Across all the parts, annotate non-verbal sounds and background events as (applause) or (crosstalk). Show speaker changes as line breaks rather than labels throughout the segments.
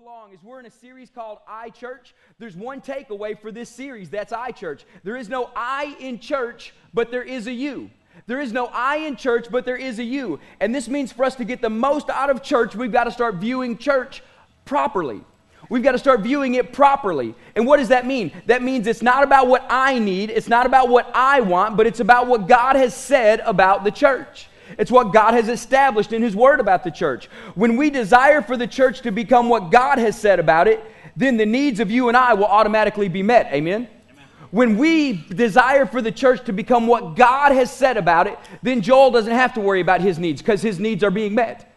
belong is we're in a series called I Church. There's one takeaway for this series that's I Church. There is no I in church, but there is a you. There is no I in church, but there is a you. And this means for us to get the most out of church, we've got to start viewing church properly. We've got to start viewing it properly. And what does that mean? That means it's not about what I need, it's not about what I want, but it's about what God has said about the church. It's what God has established in His Word about the church. When we desire for the church to become what God has said about it, then the needs of you and I will automatically be met. Amen? When we desire for the church to become what God has said about it, then Joel doesn't have to worry about his needs because his needs are being met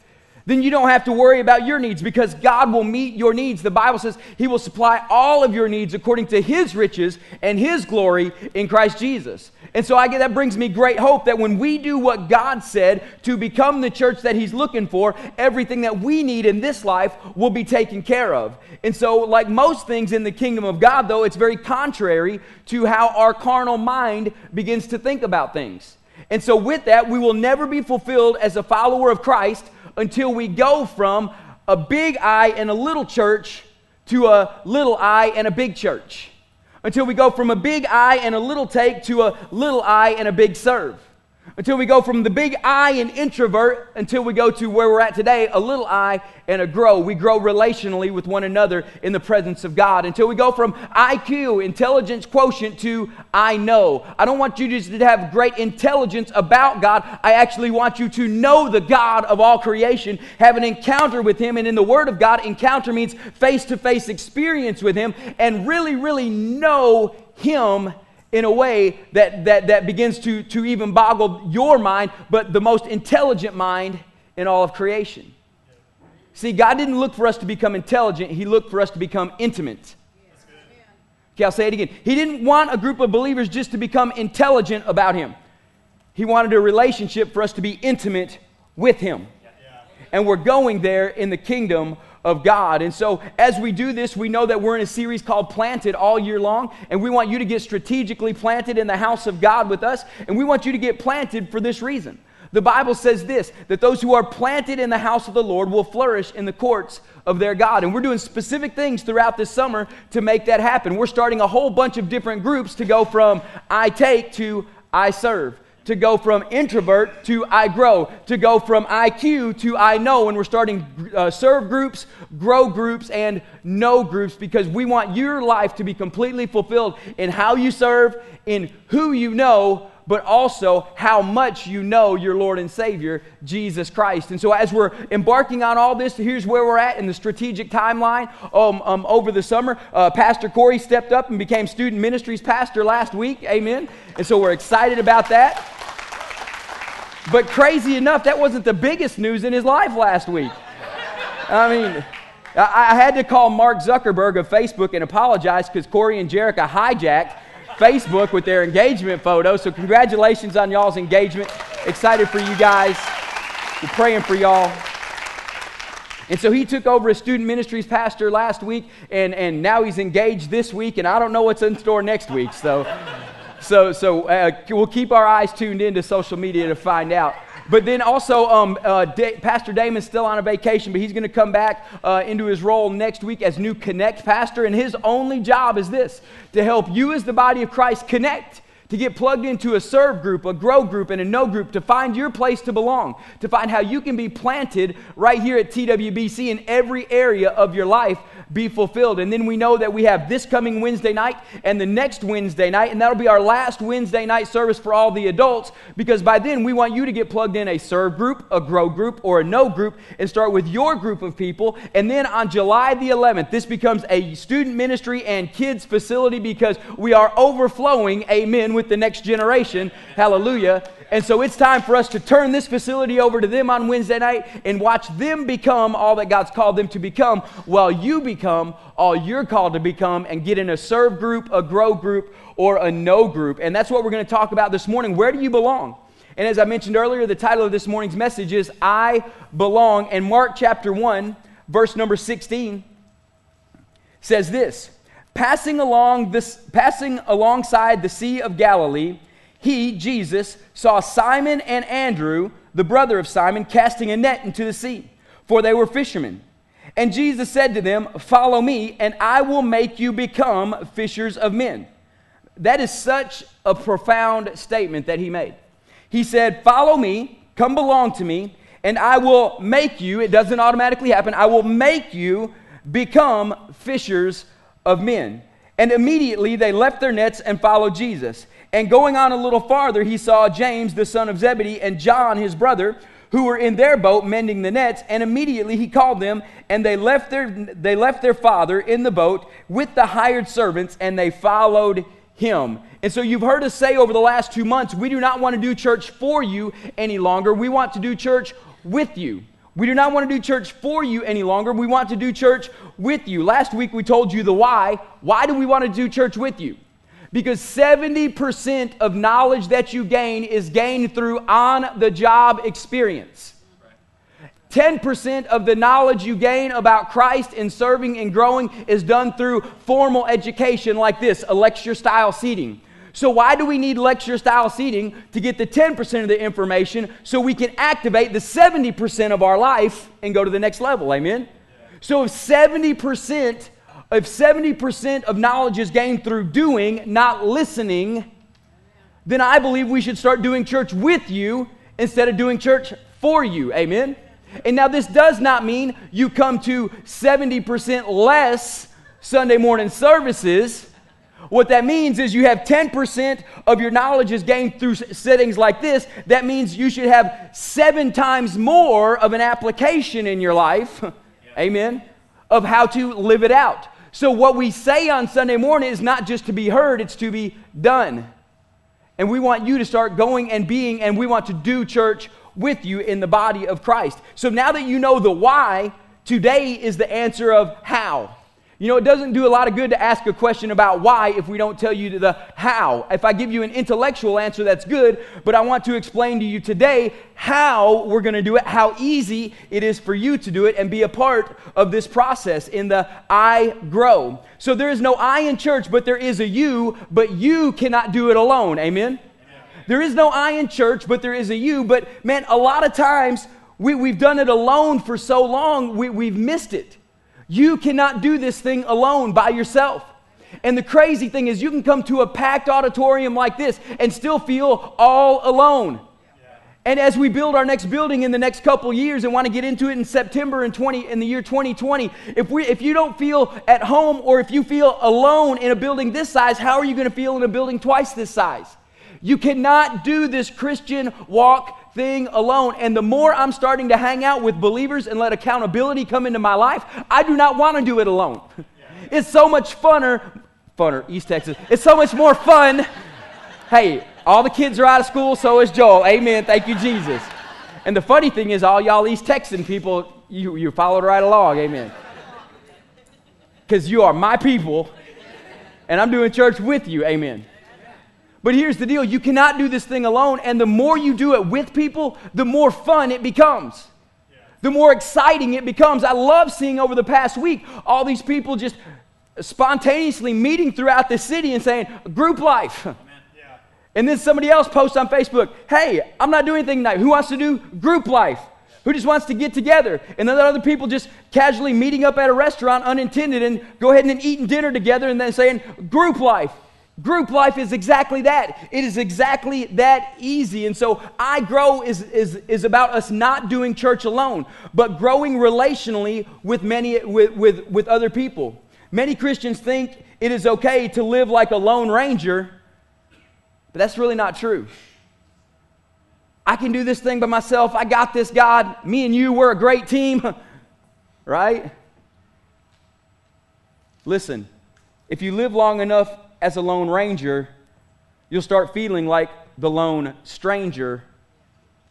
then you don't have to worry about your needs because God will meet your needs. The Bible says He will supply all of your needs according to His riches and His glory in Christ Jesus. And so I get that brings me great hope that when we do what God said to become the church that He's looking for, everything that we need in this life will be taken care of. And so, like most things in the kingdom of God, though, it's very contrary to how our carnal mind begins to think about things. And so, with that, we will never be fulfilled as a follower of Christ until we go from a big I and a little church to a little I and a big church. Until we go from a big I and a little take to a little I and a big serve until we go from the big I and introvert until we go to where we're at today, a little I and a grow. We grow relationally with one another in the presence of God until we go from IQ, intelligence quotient, to I know. I don't want you just to have great intelligence about God. I actually want you to know the God of all creation, have an encounter with Him. And in the Word of God, encounter means face to face experience with Him and really, really know Him in a way that, that, that begins to, to even boggle your mind, but the most intelligent mind in all of creation. See, God didn't look for us to become intelligent, He looked for us to become intimate. Okay, I'll say it again. He didn't want a group of believers just to become intelligent about Him, He wanted a relationship for us to be intimate with Him. And we're going there in the kingdom of God. And so, as we do this, we know that we're in a series called Planted all year long, and we want you to get strategically planted in the house of God with us, and we want you to get planted for this reason. The Bible says this that those who are planted in the house of the Lord will flourish in the courts of their God. And we're doing specific things throughout this summer to make that happen. We're starting a whole bunch of different groups to go from I take to I serve to go from introvert to I grow, to go from IQ to I know. And we're starting uh, serve groups, grow groups, and know groups because we want your life to be completely fulfilled in how you serve, in who you know, but also how much you know your Lord and Savior, Jesus Christ. And so, as we're embarking on all this, here's where we're at in the strategic timeline. Um, um, over the summer, uh, Pastor Corey stepped up and became student ministries pastor last week. Amen. And so, we're excited about that. But crazy enough, that wasn't the biggest news in his life last week. I mean, I, had to call Mark Zuckerberg of Facebook and apologize because Corey and Jerica hijacked Facebook with their engagement photo. So, congratulations on y'all's engagement. Excited for you guys. We're praying for y'all. And so he took over as student ministries pastor last week, and, and now he's engaged this week, and I don't know what's in store next week. So, so, so uh, we'll keep our eyes tuned into social media to find out. But then also, um, uh, da- Pastor Damon's still on a vacation, but he's going to come back uh, into his role next week as new Connect pastor. And his only job is this to help you, as the body of Christ, connect to get plugged into a serve group, a grow group, and a know group, to find your place to belong, to find how you can be planted right here at TWBC in every area of your life be fulfilled. And then we know that we have this coming Wednesday night and the next Wednesday night, and that'll be our last Wednesday night service for all the adults because by then we want you to get plugged in a serve group, a grow group, or a know group and start with your group of people. And then on July the 11th, this becomes a student ministry and kids facility because we are overflowing, amen, with the next generation. Hallelujah. And so it's time for us to turn this facility over to them on Wednesday night and watch them become all that God's called them to become while you become all you're called to become and get in a serve group, a grow group, or a know group. And that's what we're going to talk about this morning. Where do you belong? And as I mentioned earlier, the title of this morning's message is I Belong. And Mark chapter 1, verse number 16 says this Passing along this passing alongside the Sea of Galilee, he, Jesus, saw Simon and Andrew, the brother of Simon, casting a net into the sea, for they were fishermen. And Jesus said to them, Follow me, and I will make you become fishers of men. That is such a profound statement that he made. He said, Follow me, come belong to me, and I will make you, it doesn't automatically happen, I will make you become fishers of men. And immediately they left their nets and followed Jesus. And going on a little farther, he saw James, the son of Zebedee, and John, his brother, who were in their boat mending the nets. And immediately he called them, and they left their, they left their father in the boat with the hired servants, and they followed him. And so you've heard us say over the last two months, we do not want to do church for you any longer. We want to do church with you. We do not want to do church for you any longer. We want to do church with you. Last week we told you the why. Why do we want to do church with you? Because 70% of knowledge that you gain is gained through on the job experience. 10% of the knowledge you gain about Christ and serving and growing is done through formal education like this, a lecture style seating. So, why do we need lecture style seating to get the 10% of the information so we can activate the 70% of our life and go to the next level? Amen? So, if 70%, if 70% of knowledge is gained through doing, not listening, then I believe we should start doing church with you instead of doing church for you. Amen? And now, this does not mean you come to 70% less Sunday morning services what that means is you have 10% of your knowledge is gained through settings like this. That means you should have seven times more of an application in your life, (laughs) yeah. amen, of how to live it out. So, what we say on Sunday morning is not just to be heard, it's to be done. And we want you to start going and being, and we want to do church with you in the body of Christ. So, now that you know the why, today is the answer of how. You know, it doesn't do a lot of good to ask a question about why if we don't tell you the how. If I give you an intellectual answer, that's good, but I want to explain to you today how we're going to do it, how easy it is for you to do it, and be a part of this process in the I grow. So there is no I in church, but there is a you, but you cannot do it alone. Amen? There is no I in church, but there is a you. But man, a lot of times we, we've done it alone for so long, we, we've missed it. You cannot do this thing alone by yourself. And the crazy thing is, you can come to a packed auditorium like this and still feel all alone. And as we build our next building in the next couple years and want to get into it in September in 20 in the year 2020, if we if you don't feel at home or if you feel alone in a building this size, how are you going to feel in a building twice this size? You cannot do this Christian walk thing alone. And the more I'm starting to hang out with believers and let accountability come into my life, I do not want to do it alone. (laughs) It's so much funner, funner, East Texas. It's so much more fun. (laughs) Hey, all the kids are out of school, so is Joel. Amen. Thank you, Jesus. And the funny thing is, all y'all East Texan people, you, you followed right along. Amen. (laughs) Because you are my people, and I'm doing church with you. Amen. But here's the deal you cannot do this thing alone, and the more you do it with people, the more fun it becomes. The more exciting it becomes. I love seeing over the past week all these people just spontaneously meeting throughout the city and saying, group life. And then somebody else posts on Facebook, hey, I'm not doing anything tonight. Who wants to do group life? Who just wants to get together? And then other people just casually meeting up at a restaurant unintended and go ahead and eating dinner together and then saying group life. Group life is exactly that. It is exactly that easy. And so I grow is, is, is about us not doing church alone, but growing relationally with many with, with, with other people. Many Christians think it is okay to live like a lone ranger, but that's really not true. I can do this thing by myself. I got this, God. Me and you, we're a great team. (laughs) right? Listen, if you live long enough as a lone ranger, you'll start feeling like the lone stranger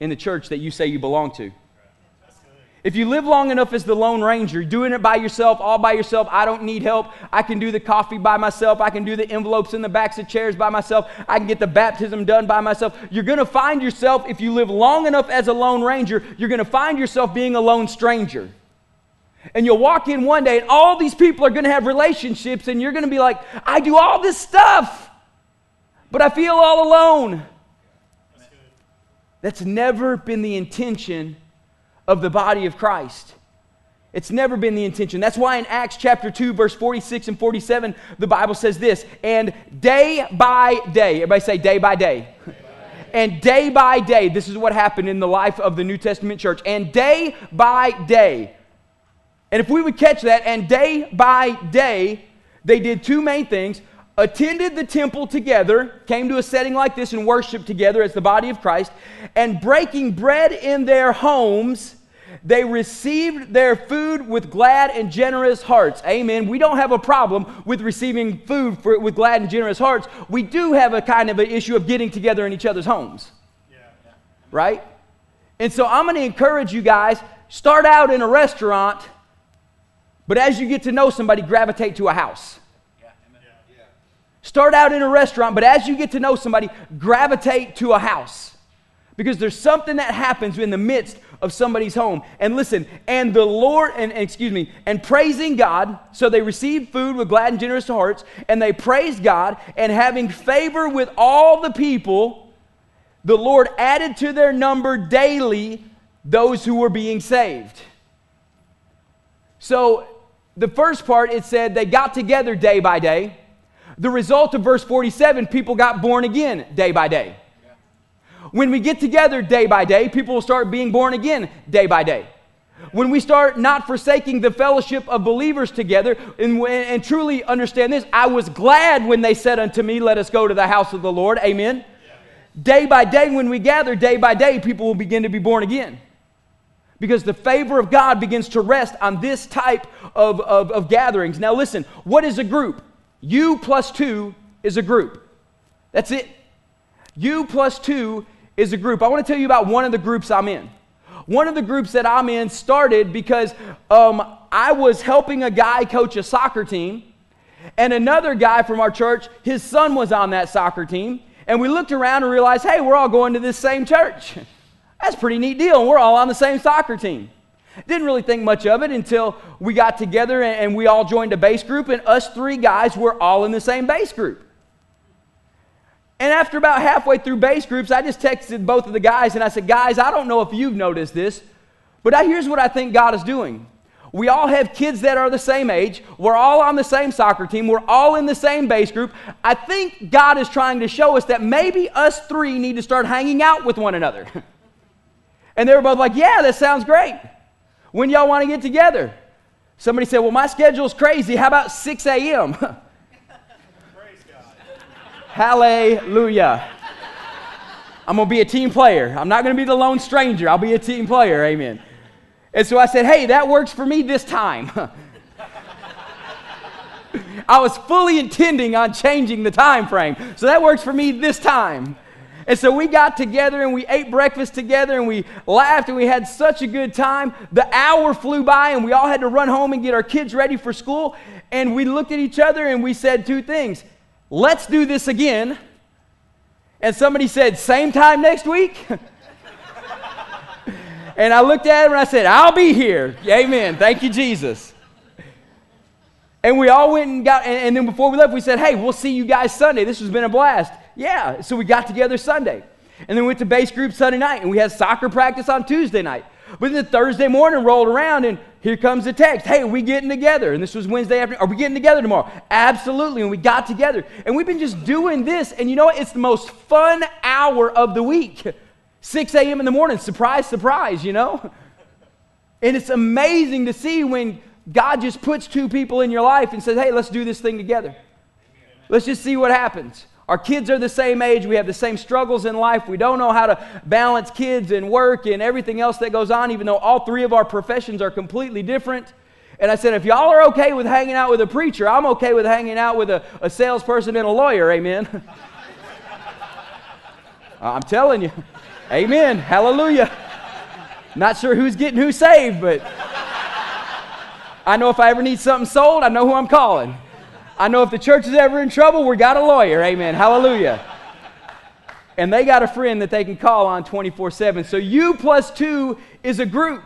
in the church that you say you belong to. If you live long enough as the Lone Ranger, doing it by yourself, all by yourself, I don't need help. I can do the coffee by myself. I can do the envelopes in the backs of chairs by myself. I can get the baptism done by myself. You're going to find yourself, if you live long enough as a Lone Ranger, you're going to find yourself being a lone stranger. And you'll walk in one day, and all these people are going to have relationships, and you're going to be like, I do all this stuff, but I feel all alone. That's never been the intention of the body of Christ. It's never been the intention. That's why in Acts chapter 2, verse 46 and 47, the Bible says this And day by day, everybody say day by day. and day by day, this is what happened in the life of the New Testament church. And day by day, and if we would catch that, and day by day, they did two main things attended the temple together, came to a setting like this and worshiped together as the body of Christ, and breaking bread in their homes they received their food with glad and generous hearts. Amen. We don't have a problem with receiving food for, with glad and generous hearts. We do have a kind of an issue of getting together in each other's homes. Yeah. Right? And so I'm going to encourage you guys start out in a restaurant, but as you get to know somebody, gravitate to a house. Start out in a restaurant, but as you get to know somebody, gravitate to a house. Because there's something that happens in the midst of somebody's home. And listen, and the Lord, and, and, excuse me, and praising God. So they received food with glad and generous hearts, and they praised God, and having favor with all the people, the Lord added to their number daily those who were being saved. So the first part, it said they got together day by day. The result of verse 47, people got born again day by day. When we get together day by day, people will start being born again day by day. When we start not forsaking the fellowship of believers together and, and truly understand this, I was glad when they said unto me, Let us go to the house of the Lord. Amen. Day by day, when we gather, day by day, people will begin to be born again. Because the favor of God begins to rest on this type of, of, of gatherings. Now, listen, what is a group? You plus two is a group. That's it. You plus two is a group. I want to tell you about one of the groups I'm in. One of the groups that I'm in started because um, I was helping a guy coach a soccer team, and another guy from our church, his son was on that soccer team. And we looked around and realized, hey, we're all going to this same church. (laughs) That's a pretty neat deal. And we're all on the same soccer team. Didn't really think much of it until we got together and we all joined a base group, and us three guys were all in the same base group. And after about halfway through base groups, I just texted both of the guys and I said, Guys, I don't know if you've noticed this, but here's what I think God is doing. We all have kids that are the same age. We're all on the same soccer team. We're all in the same base group. I think God is trying to show us that maybe us three need to start hanging out with one another. (laughs) and they were both like, Yeah, that sounds great. When y'all want to get together? Somebody said, Well, my schedule's crazy. How about 6 a.m.? (laughs) Praise God. Hallelujah. I'm going to be a team player. I'm not going to be the lone stranger. I'll be a team player. Amen. And so I said, hey, that works for me this time. (laughs) I was fully intending on changing the time frame. So that works for me this time. And so we got together and we ate breakfast together and we laughed and we had such a good time. The hour flew by and we all had to run home and get our kids ready for school. And we looked at each other and we said two things let's do this again. And somebody said, same time next week? (laughs) and I looked at him and I said, I'll be here. Amen. Thank you, Jesus. And we all went and got, and, and then before we left, we said, hey, we'll see you guys Sunday. This has been a blast. Yeah. So we got together Sunday. And then we went to base group Sunday night, and we had soccer practice on Tuesday night. But then Thursday morning rolled around, and here comes the text. Hey, are we getting together? And this was Wednesday afternoon. Are we getting together tomorrow? Absolutely. And we got together. And we've been just doing this. And you know what? It's the most fun hour of the week. 6 a.m. in the morning. Surprise, surprise, you know? And it's amazing to see when God just puts two people in your life and says, hey, let's do this thing together. Let's just see what happens. Our kids are the same age. We have the same struggles in life. We don't know how to balance kids and work and everything else that goes on, even though all three of our professions are completely different. And I said, if y'all are okay with hanging out with a preacher, I'm okay with hanging out with a, a salesperson and a lawyer. Amen. (laughs) I'm telling you. Amen. Hallelujah. Not sure who's getting who saved, but I know if I ever need something sold, I know who I'm calling. I know if the church is ever in trouble, we got a lawyer. Amen. Hallelujah. And they got a friend that they can call on 24 7. So you plus two is a group.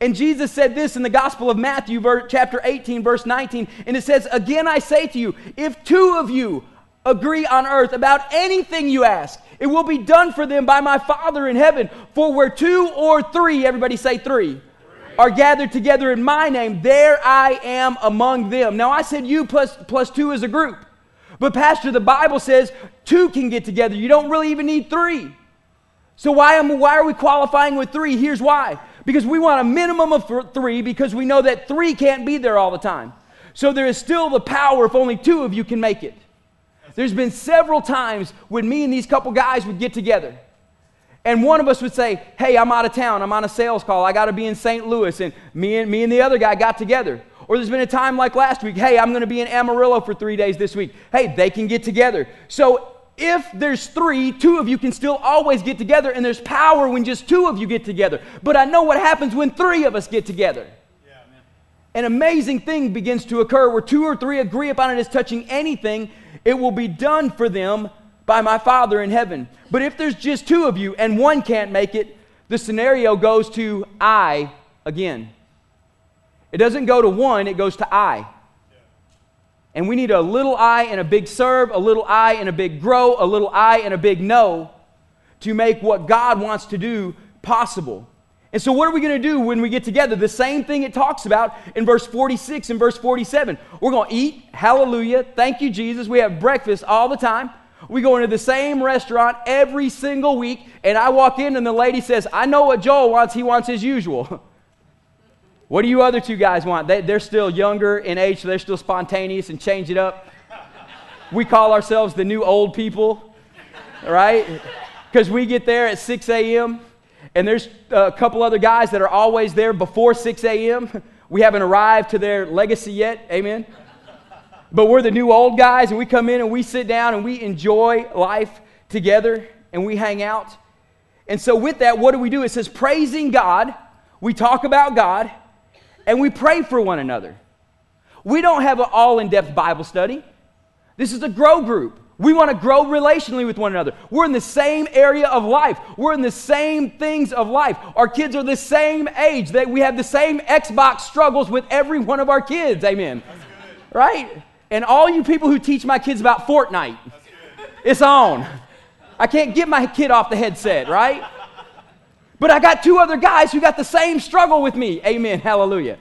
And Jesus said this in the Gospel of Matthew, chapter 18, verse 19. And it says, Again I say to you, if two of you agree on earth about anything you ask, it will be done for them by my Father in heaven. For where two or three, everybody say three, are gathered together in my name, there I am among them. Now, I said you plus, plus two is a group. But, Pastor, the Bible says two can get together. You don't really even need three. So, why, am, why are we qualifying with three? Here's why because we want a minimum of three because we know that three can't be there all the time. So, there is still the power if only two of you can make it. There's been several times when me and these couple guys would get together. And one of us would say, Hey, I'm out of town. I'm on a sales call. I got to be in St. Louis. And me and, me and the other guy got together. Or there's been a time like last week, Hey, I'm going to be in Amarillo for three days this week. Hey, they can get together. So if there's three, two of you can still always get together. And there's power when just two of you get together. But I know what happens when three of us get together. An amazing thing begins to occur where two or three agree upon it as touching anything, it will be done for them by my Father in heaven. But if there's just two of you and one can't make it, the scenario goes to I again. It doesn't go to one, it goes to I. And we need a little I and a big serve, a little I and a big grow, a little I and a big know to make what God wants to do possible. And so, what are we going to do when we get together? The same thing it talks about in verse 46 and verse 47. We're going to eat, hallelujah, thank you, Jesus. We have breakfast all the time. We go into the same restaurant every single week, and I walk in, and the lady says, I know what Joel wants. He wants his usual. (laughs) what do you other two guys want? They, they're still younger in age, so they're still spontaneous and change it up. (laughs) We call ourselves the new old people, right? Because we get there at 6 a.m., and there's a couple other guys that are always there before 6 a.m. (laughs) We haven't arrived to their legacy yet. Amen. But we're the new old guys, and we come in and we sit down and we enjoy life together and we hang out. And so, with that, what do we do? It says, praising God, we talk about God, and we pray for one another. We don't have an all in depth Bible study. This is a grow group. We want to grow relationally with one another. We're in the same area of life. We're in the same things of life. Our kids are the same age. That we have the same Xbox struggles with every one of our kids. Amen. Right? And all you people who teach my kids about Fortnite, it's on. I can't get my kid off the headset, right? But I got two other guys who got the same struggle with me. Amen. Hallelujah.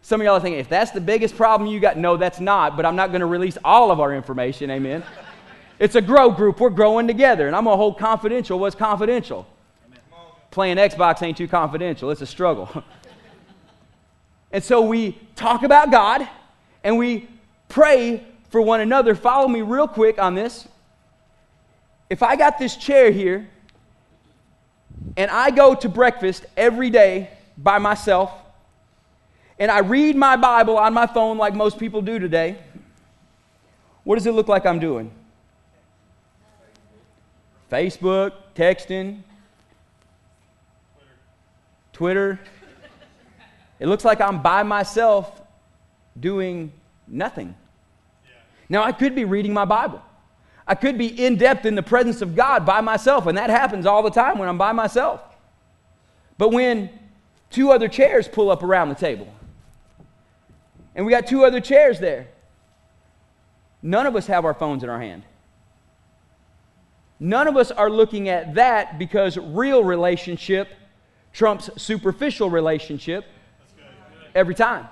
Some of y'all are thinking, if that's the biggest problem you got, no, that's not, but I'm not going to release all of our information. Amen. It's a grow group. We're growing together, and I'm going to hold confidential what's confidential. Playing Xbox ain't too confidential, it's a struggle. (laughs) and so we talk about God, and we pray for one another. Follow me real quick on this. If I got this chair here and I go to breakfast every day by myself and I read my Bible on my phone like most people do today, what does it look like I'm doing? Facebook, texting, Twitter. It looks like I'm by myself doing nothing. Now, I could be reading my Bible. I could be in depth in the presence of God by myself, and that happens all the time when I'm by myself. But when two other chairs pull up around the table, and we got two other chairs there, none of us have our phones in our hand. None of us are looking at that because real relationship trumps superficial relationship every time.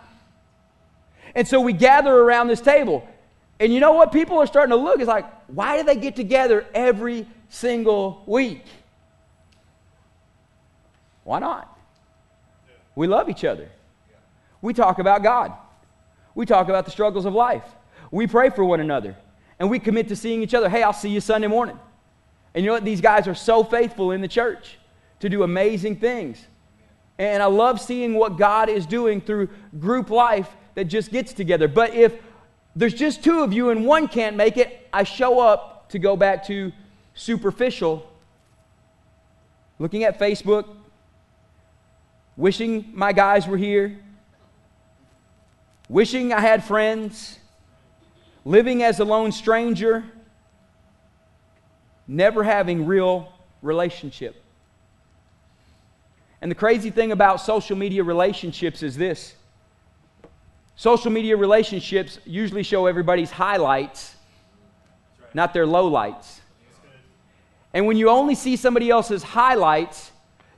And so we gather around this table. And you know what? People are starting to look. It's like, why do they get together every single week? Why not? We love each other. We talk about God. We talk about the struggles of life. We pray for one another. And we commit to seeing each other. Hey, I'll see you Sunday morning. And you know what? These guys are so faithful in the church to do amazing things. And I love seeing what God is doing through group life that just gets together. But if there's just two of you and one can't make it, I show up to go back to superficial, looking at Facebook, wishing my guys were here, wishing I had friends, living as a lone stranger, never having real relationship. And the crazy thing about social media relationships is this Social media relationships usually show everybody's highlights, not their lowlights. And when you only see somebody else's highlights,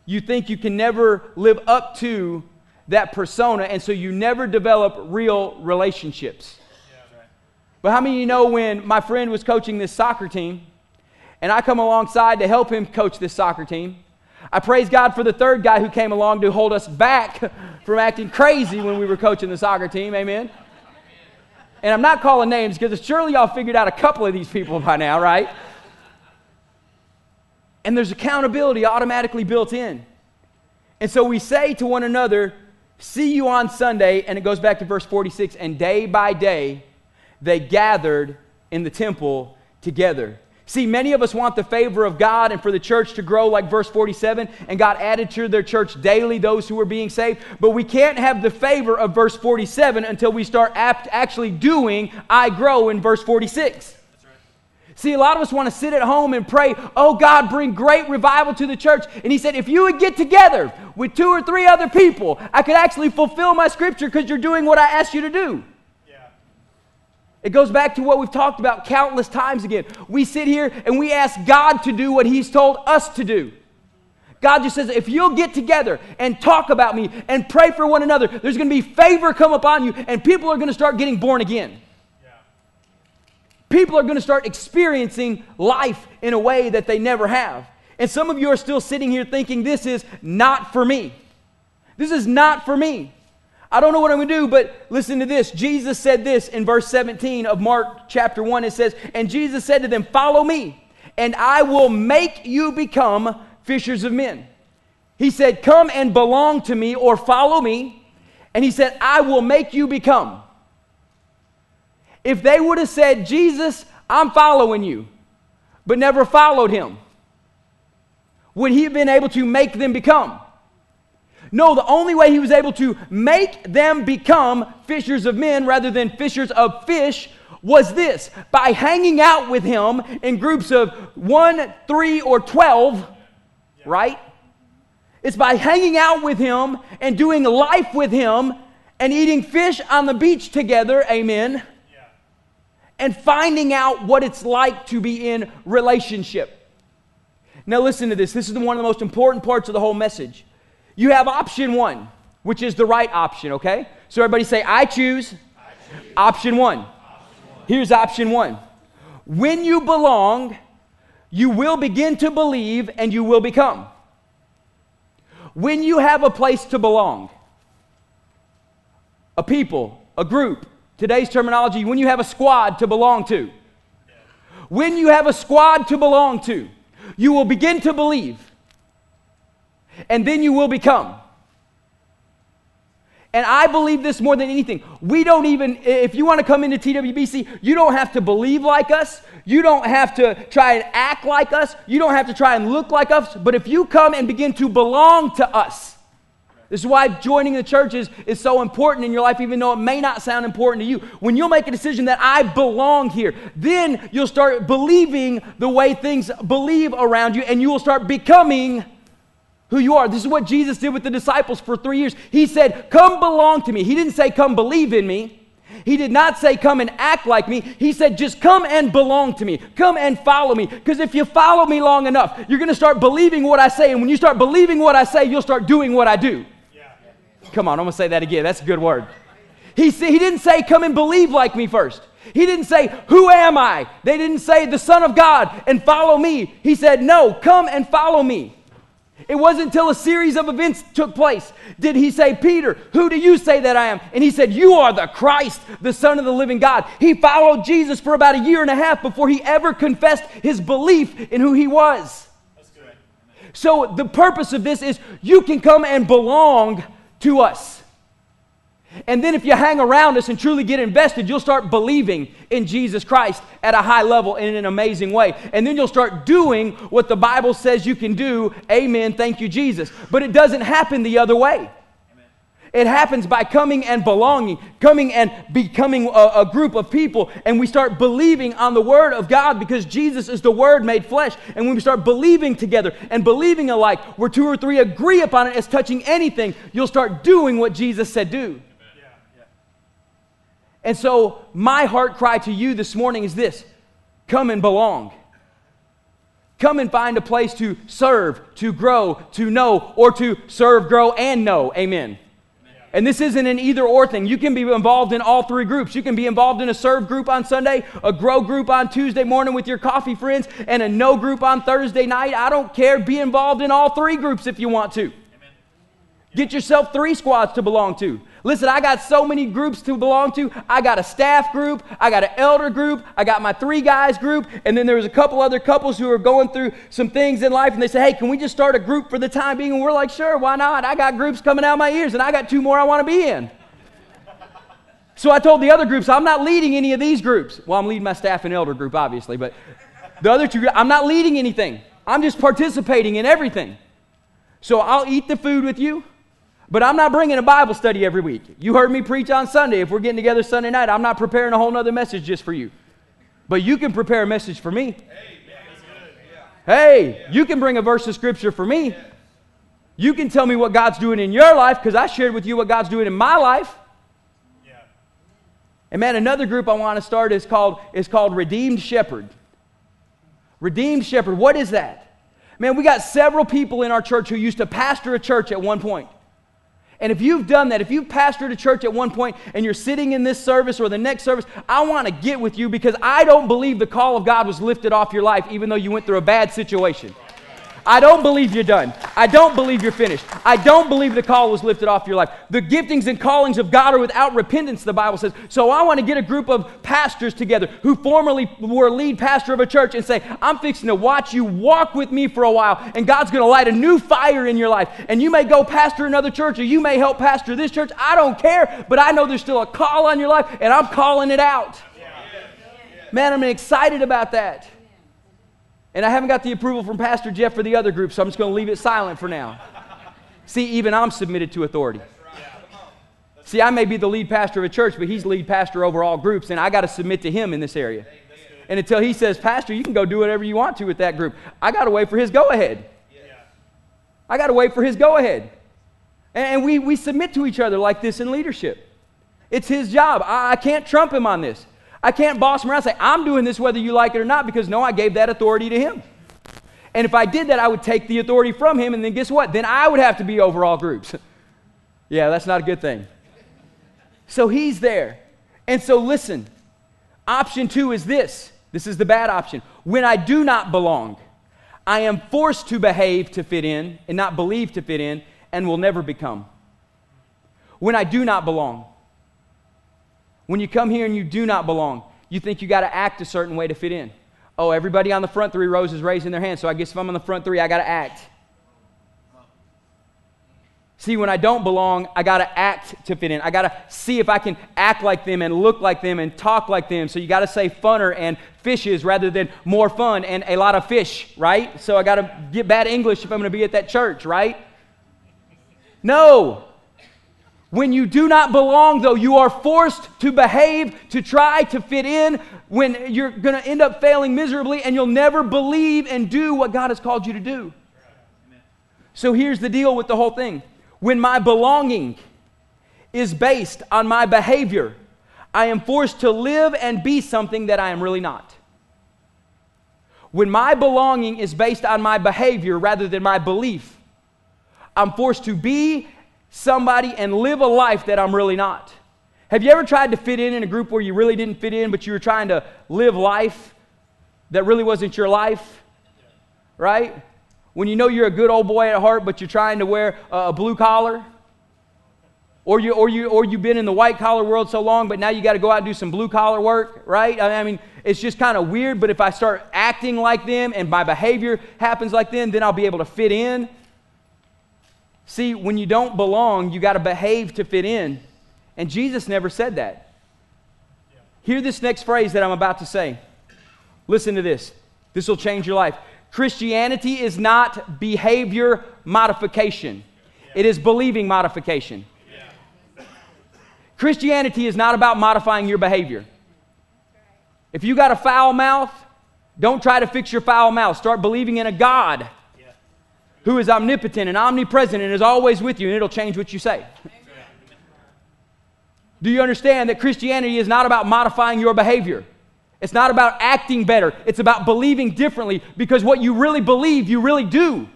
you think you can never live up to that persona, and so you never develop real relationships. But how many of you know when my friend was coaching this soccer team, and I come alongside to help him coach this soccer team? I praise God for the third guy who came along to hold us back from acting crazy when we were coaching the soccer team. Amen. And I'm not calling names because it's surely y'all figured out a couple of these people by now, right? And there's accountability automatically built in. And so we say to one another, See you on Sunday. And it goes back to verse 46 and day by day they gathered in the temple together. See, many of us want the favor of God and for the church to grow, like verse 47, and God added to their church daily those who were being saved. But we can't have the favor of verse 47 until we start actually doing I grow in verse 46. See, a lot of us want to sit at home and pray, oh God, bring great revival to the church. And he said, if you would get together with two or three other people, I could actually fulfill my scripture because you're doing what I asked you to do. It goes back to what we've talked about countless times again. We sit here and we ask God to do what He's told us to do. God just says, if you'll get together and talk about me and pray for one another, there's going to be favor come upon you, and people are going to start getting born again. People are going to start experiencing life in a way that they never have. And some of you are still sitting here thinking, this is not for me. This is not for me. I don't know what I'm going to do, but listen to this. Jesus said this in verse 17 of Mark chapter 1. It says, And Jesus said to them, Follow me, and I will make you become fishers of men. He said, Come and belong to me or follow me. And he said, I will make you become. If they would have said, Jesus, I'm following you, but never followed him, would he have been able to make them become? No, the only way he was able to make them become fishers of men rather than fishers of fish was this by hanging out with him in groups of one, three, or 12, right? It's by hanging out with him and doing life with him and eating fish on the beach together, amen, and finding out what it's like to be in relationship. Now, listen to this. This is one of the most important parts of the whole message. You have option one, which is the right option, okay? So everybody say, I choose, I choose. Option, one. option one. Here's option one. When you belong, you will begin to believe and you will become. When you have a place to belong, a people, a group, today's terminology, when you have a squad to belong to, when you have a squad to belong to, you will begin to believe and then you will become. And I believe this more than anything. We don't even, if you want to come into TWBC, you don't have to believe like us. You don't have to try and act like us. You don't have to try and look like us. But if you come and begin to belong to us, this is why joining the churches is so important in your life, even though it may not sound important to you. When you'll make a decision that I belong here, then you'll start believing the way things believe around you, and you will start becoming who you are. This is what Jesus did with the disciples for three years. He said, Come belong to me. He didn't say, Come believe in me. He did not say, Come and act like me. He said, Just come and belong to me. Come and follow me. Because if you follow me long enough, you're going to start believing what I say. And when you start believing what I say, you'll start doing what I do. Yeah. Come on, I'm going to say that again. That's a good word. He, said, he didn't say, Come and believe like me first. He didn't say, Who am I? They didn't say, The Son of God and follow me. He said, No, come and follow me. It wasn't until a series of events took place did he say, Peter, who do you say that I am? And he said, You are the Christ, the Son of the living God. He followed Jesus for about a year and a half before he ever confessed his belief in who he was. So, the purpose of this is you can come and belong to us. And then, if you hang around us and truly get invested, you'll start believing in Jesus Christ at a high level in an amazing way. And then you'll start doing what the Bible says you can do. Amen. Thank you, Jesus. But it doesn't happen the other way. It happens by coming and belonging, coming and becoming a, a, group of people, and we start believing on the Word of God because Jesus is the Word made flesh. And when we start believing together and believing alike, where two or three agree upon it as touching anything, you'll start doing what Jesus said do. And so, my heart cry to you this morning is this come and belong. Come and find a place to serve, to grow, to know, or to serve, grow, and know. Amen. And this isn't an either or thing. You can be involved in all three groups. You can be involved in a serve group on Sunday, a grow group on Tuesday morning with your coffee friends, and a know group on Thursday night. I don't care. Be involved in all three groups if you want to. Get yourself three squads to belong to. Listen, I got so many groups to belong to. I got a staff group, I got an elder group, I got my three guys group, and then there was a couple other couples who are going through some things in life, and they say, "Hey, can we just start a group for the time being?" And we're like, "Sure, why not?" I got groups coming out of my ears, and I got two more I want to be in. So I told the other groups, I'm not leading any of these groups. Well, I'm leading my staff and elder group, obviously, but the other two, I'm not leading anything. I'm just participating in everything. So I'll eat the food with you. But I'm not bringing a Bible study every week. You heard me preach on Sunday. If we're getting together Sunday night, I'm not preparing a whole nother message just for you. But you can prepare a message for me. Hey, you can bring a verse of scripture for me. You can tell me what God's doing in your life because I shared with you what God's doing in my life. And man, another group I want to start is called, is called Redeemed Shepherd. Redeemed Shepherd, what is that? Man, we got several people in our church who used to pastor a church at one point. And if you've done that, if you've pastored a church at one point and you're sitting in this service or the next service, I want to get with you because I don't believe the call of God was lifted off your life even though you went through a bad situation. I don't believe you're done. I don't believe you're finished. I don't believe the call was lifted off your life. The giftings and callings of God are without repentance, the Bible says. So I want to get a group of pastors together who formerly were lead pastor of a church and say, I'm fixing to watch you walk with me for a while, and God's going to light a new fire in your life. And you may go pastor another church, or you may help pastor this church. I don't care, but I know there's still a call on your life, and I'm calling it out. Man, I'm excited about that. And I haven't got the approval from Pastor Jeff for the other group, so I'm just going to leave it silent for now. See, even I'm submitted to authority. See, I may be the lead pastor of a church, but he's lead pastor over all groups, and I got to submit to him in this area. And until he says, Pastor, you can go do whatever you want to with that group, I got to wait for his go ahead. I got to wait for his go ahead. And we, we submit to each other like this in leadership. It's his job. I, I can't trump him on this. I can't boss him around say, I'm doing this whether you like it or not, because no, I gave that authority to him. And if I did that, I would take the authority from him, and then guess what? Then I would have to be over all groups. (laughs) yeah, that's not a good thing. So he's there. And so listen, option two is this this is the bad option. When I do not belong, I am forced to behave to fit in and not believe to fit in and will never become. When I do not belong, when you come here and you do not belong, you think you got to act a certain way to fit in. Oh, everybody on the front three rows is raising their hand, so I guess if I'm on the front three, I got to act. See, when I don't belong, I got to act to fit in. I got to see if I can act like them and look like them and talk like them. So you got to say funner and fishes rather than more fun and a lot of fish, right? So I got to get bad English if I'm going to be at that church, right? No. When you do not belong, though, you are forced to behave, to try to fit in, when you're going to end up failing miserably and you'll never believe and do what God has called you to do. So here's the deal with the whole thing when my belonging is based on my behavior, I am forced to live and be something that I am really not. When my belonging is based on my behavior rather than my belief, I'm forced to be somebody and live a life that I'm really not. Have you ever tried to fit in in a group where you really didn't fit in, but you were trying to live life that really wasn't your life? Right? When you know you're a good old boy at heart, but you're trying to wear a blue collar? Or, you, or, you, or you've been in the white collar world so long, but now you got to go out and do some blue collar work, right? I mean, it's just kind of weird, but if I start acting like them and my behavior happens like them, then I'll be able to fit in. See, when you don't belong, you got to behave to fit in. And Jesus never said that. Hear this next phrase that I'm about to say. Listen to this. This will change your life. Christianity is not behavior modification, it is believing modification. Christianity is not about modifying your behavior. If you got a foul mouth, don't try to fix your foul mouth. Start believing in a God who is omnipotent and omnipresent and is always with you, and it'll change what you say. Do you understand that Christianity is not about modifying your behavior? It's not about acting better. It's about believing differently because what you really believe, you really do.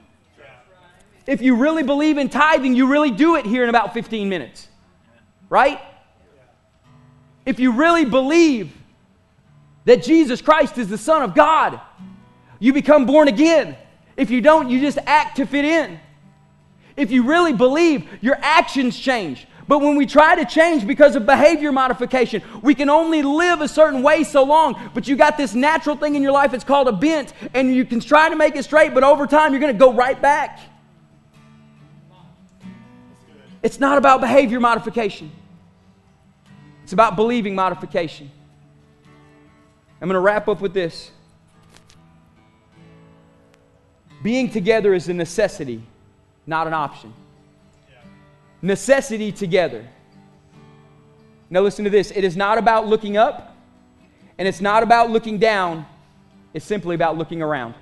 If you really believe in tithing, you really do it here in about 15 minutes. right? If you really believe that Jesus Christ is the Son of God, you become born again. If you don't, you just act to fit in. If you really believe, your actions change. But when we try to change because of behavior modification, we can only live a certain way so long. But you got this natural thing in your life, it's called a bent, and you can try to make it straight, but over time you're going to go right back. It's not about behavior modification, it's about believing modification. I'm going to wrap up with this. Being together is a necessity, not an option necessity together. Now, listen to this it is not about looking up, and it's not about looking down, it's simply about looking around.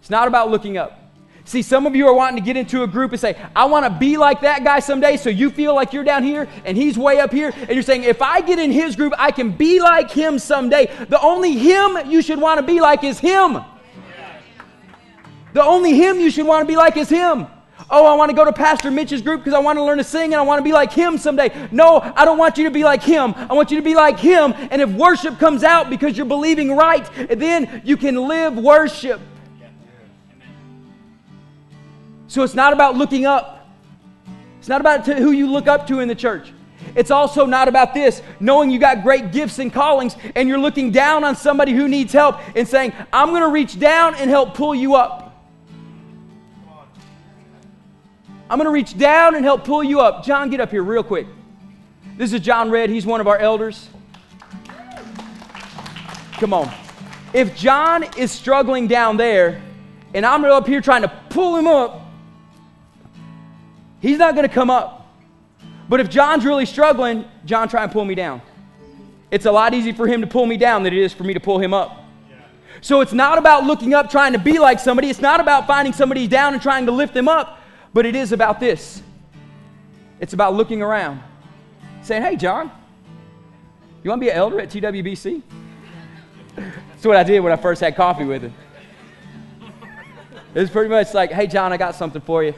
It's not about looking up. See, some of you are wanting to get into a group and say, I want to be like that guy someday, so you feel like you're down here and he's way up here. And you're saying, if I get in his group, I can be like him someday. The only him you should want to be like is him. The only him you should want to be like is him. Oh, I want to go to Pastor Mitch's group because I want to learn to sing and I want to be like him someday. No, I don't want you to be like him. I want you to be like him. And if worship comes out because you're believing right, then you can live worship. So it's not about looking up, it's not about who you look up to in the church. It's also not about this, knowing you got great gifts and callings, and you're looking down on somebody who needs help and saying, I'm going to reach down and help pull you up. I'm going to reach down and help pull you up. John, get up here real quick. This is John Red. He's one of our elders. Come on. If John is struggling down there and I'm up here trying to pull him up, he's not going to come up. But if John's really struggling, John try and pull me down. It's a lot easier for him to pull me down than it is for me to pull him up. So it's not about looking up trying to be like somebody. It's not about finding somebody down and trying to lift them up. But it is about this it's about looking around, saying, Hey, John, you want to be an elder at TWBC? That's what I did when I first had coffee with him. It was pretty much like, Hey, John, I got something for you.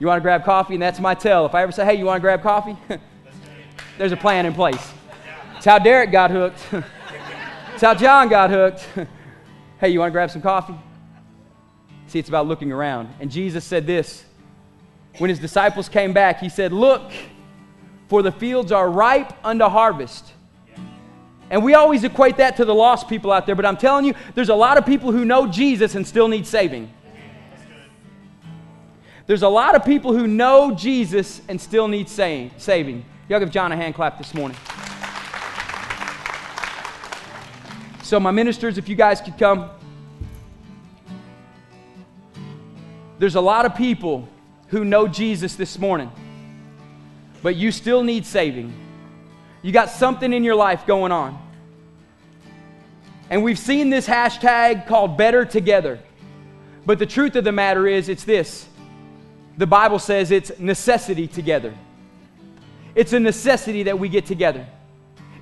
You want to grab coffee? And that's my tell. If I ever say, Hey, you want to grab coffee? (laughs) There's a plan in place. It's how Derek got hooked. (laughs) it's how John got hooked. (laughs) hey, you want to grab some coffee? See, it's about looking around. And Jesus said this when his disciples came back, he said, Look, for the fields are ripe unto harvest. And we always equate that to the lost people out there, but I'm telling you, there's a lot of people who know Jesus and still need saving. There's a lot of people who know Jesus and still need saving. Y'all give John a hand clap this morning. So, my ministers, if you guys could come. There's a lot of people who know Jesus this morning, but you still need saving. You got something in your life going on. And we've seen this hashtag called Better Together. But the truth of the matter is, it's this the Bible says it's necessity together. It's a necessity that we get together.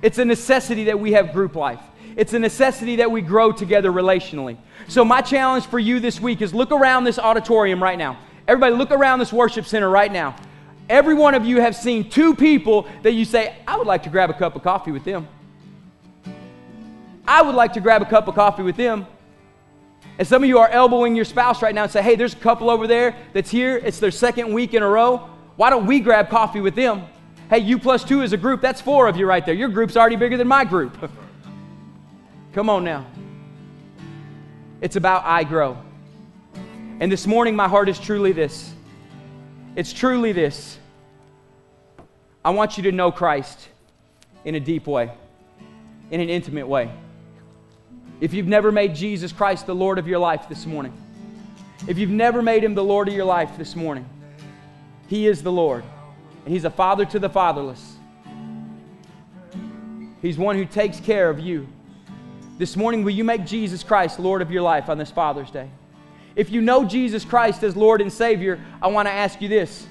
It's a necessity that we have group life. It's a necessity that we grow together relationally. So, my challenge for you this week is look around this auditorium right now. Everybody, look around this worship center right now. Every one of you have seen two people that you say, I would like to grab a cup of coffee with them. I would like to grab a cup of coffee with them. And some of you are elbowing your spouse right now and say, hey, there's a couple over there that's here. It's their second week in a row. Why don't we grab coffee with them? Hey, you plus two is a group. That's four of you right there. Your group's already bigger than my group. (laughs) Come on now. It's about I grow. And this morning, my heart is truly this. It's truly this. I want you to know Christ in a deep way, in an intimate way. If you've never made Jesus Christ the Lord of your life this morning, if you've never made him the Lord of your life this morning, he is the Lord. And he's a father to the fatherless. He's one who takes care of you. This morning, will you make Jesus Christ Lord of your life on this Father's Day? If you know Jesus Christ as Lord and Savior, I want to ask you this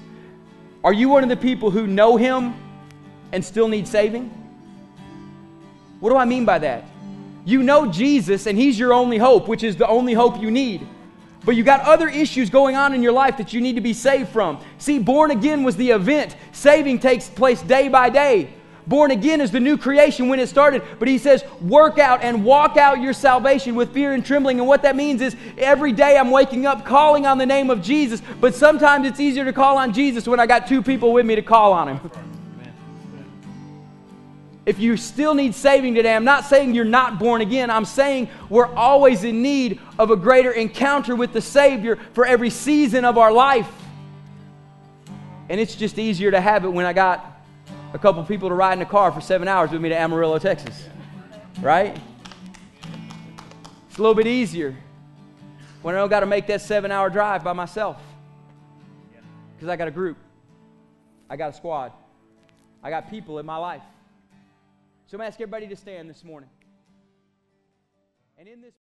Are you one of the people who know Him and still need saving? What do I mean by that? You know Jesus and He's your only hope, which is the only hope you need. but you got other issues going on in your life that you need to be saved from. See, born again was the event, saving takes place day by day. Born again is the new creation when it started, but he says, work out and walk out your salvation with fear and trembling. And what that means is every day I'm waking up calling on the name of Jesus, but sometimes it's easier to call on Jesus when I got two people with me to call on him. If you still need saving today, I'm not saying you're not born again. I'm saying we're always in need of a greater encounter with the Savior for every season of our life. And it's just easier to have it when I got a couple people to ride in a car for seven hours with me to Amarillo, Texas. Right? It's a little bit easier when I don't got to make that seven hour drive by myself. Because I got a group, I got a squad, I got people in my life. So I'm going to ask everybody to stand this morning. And in this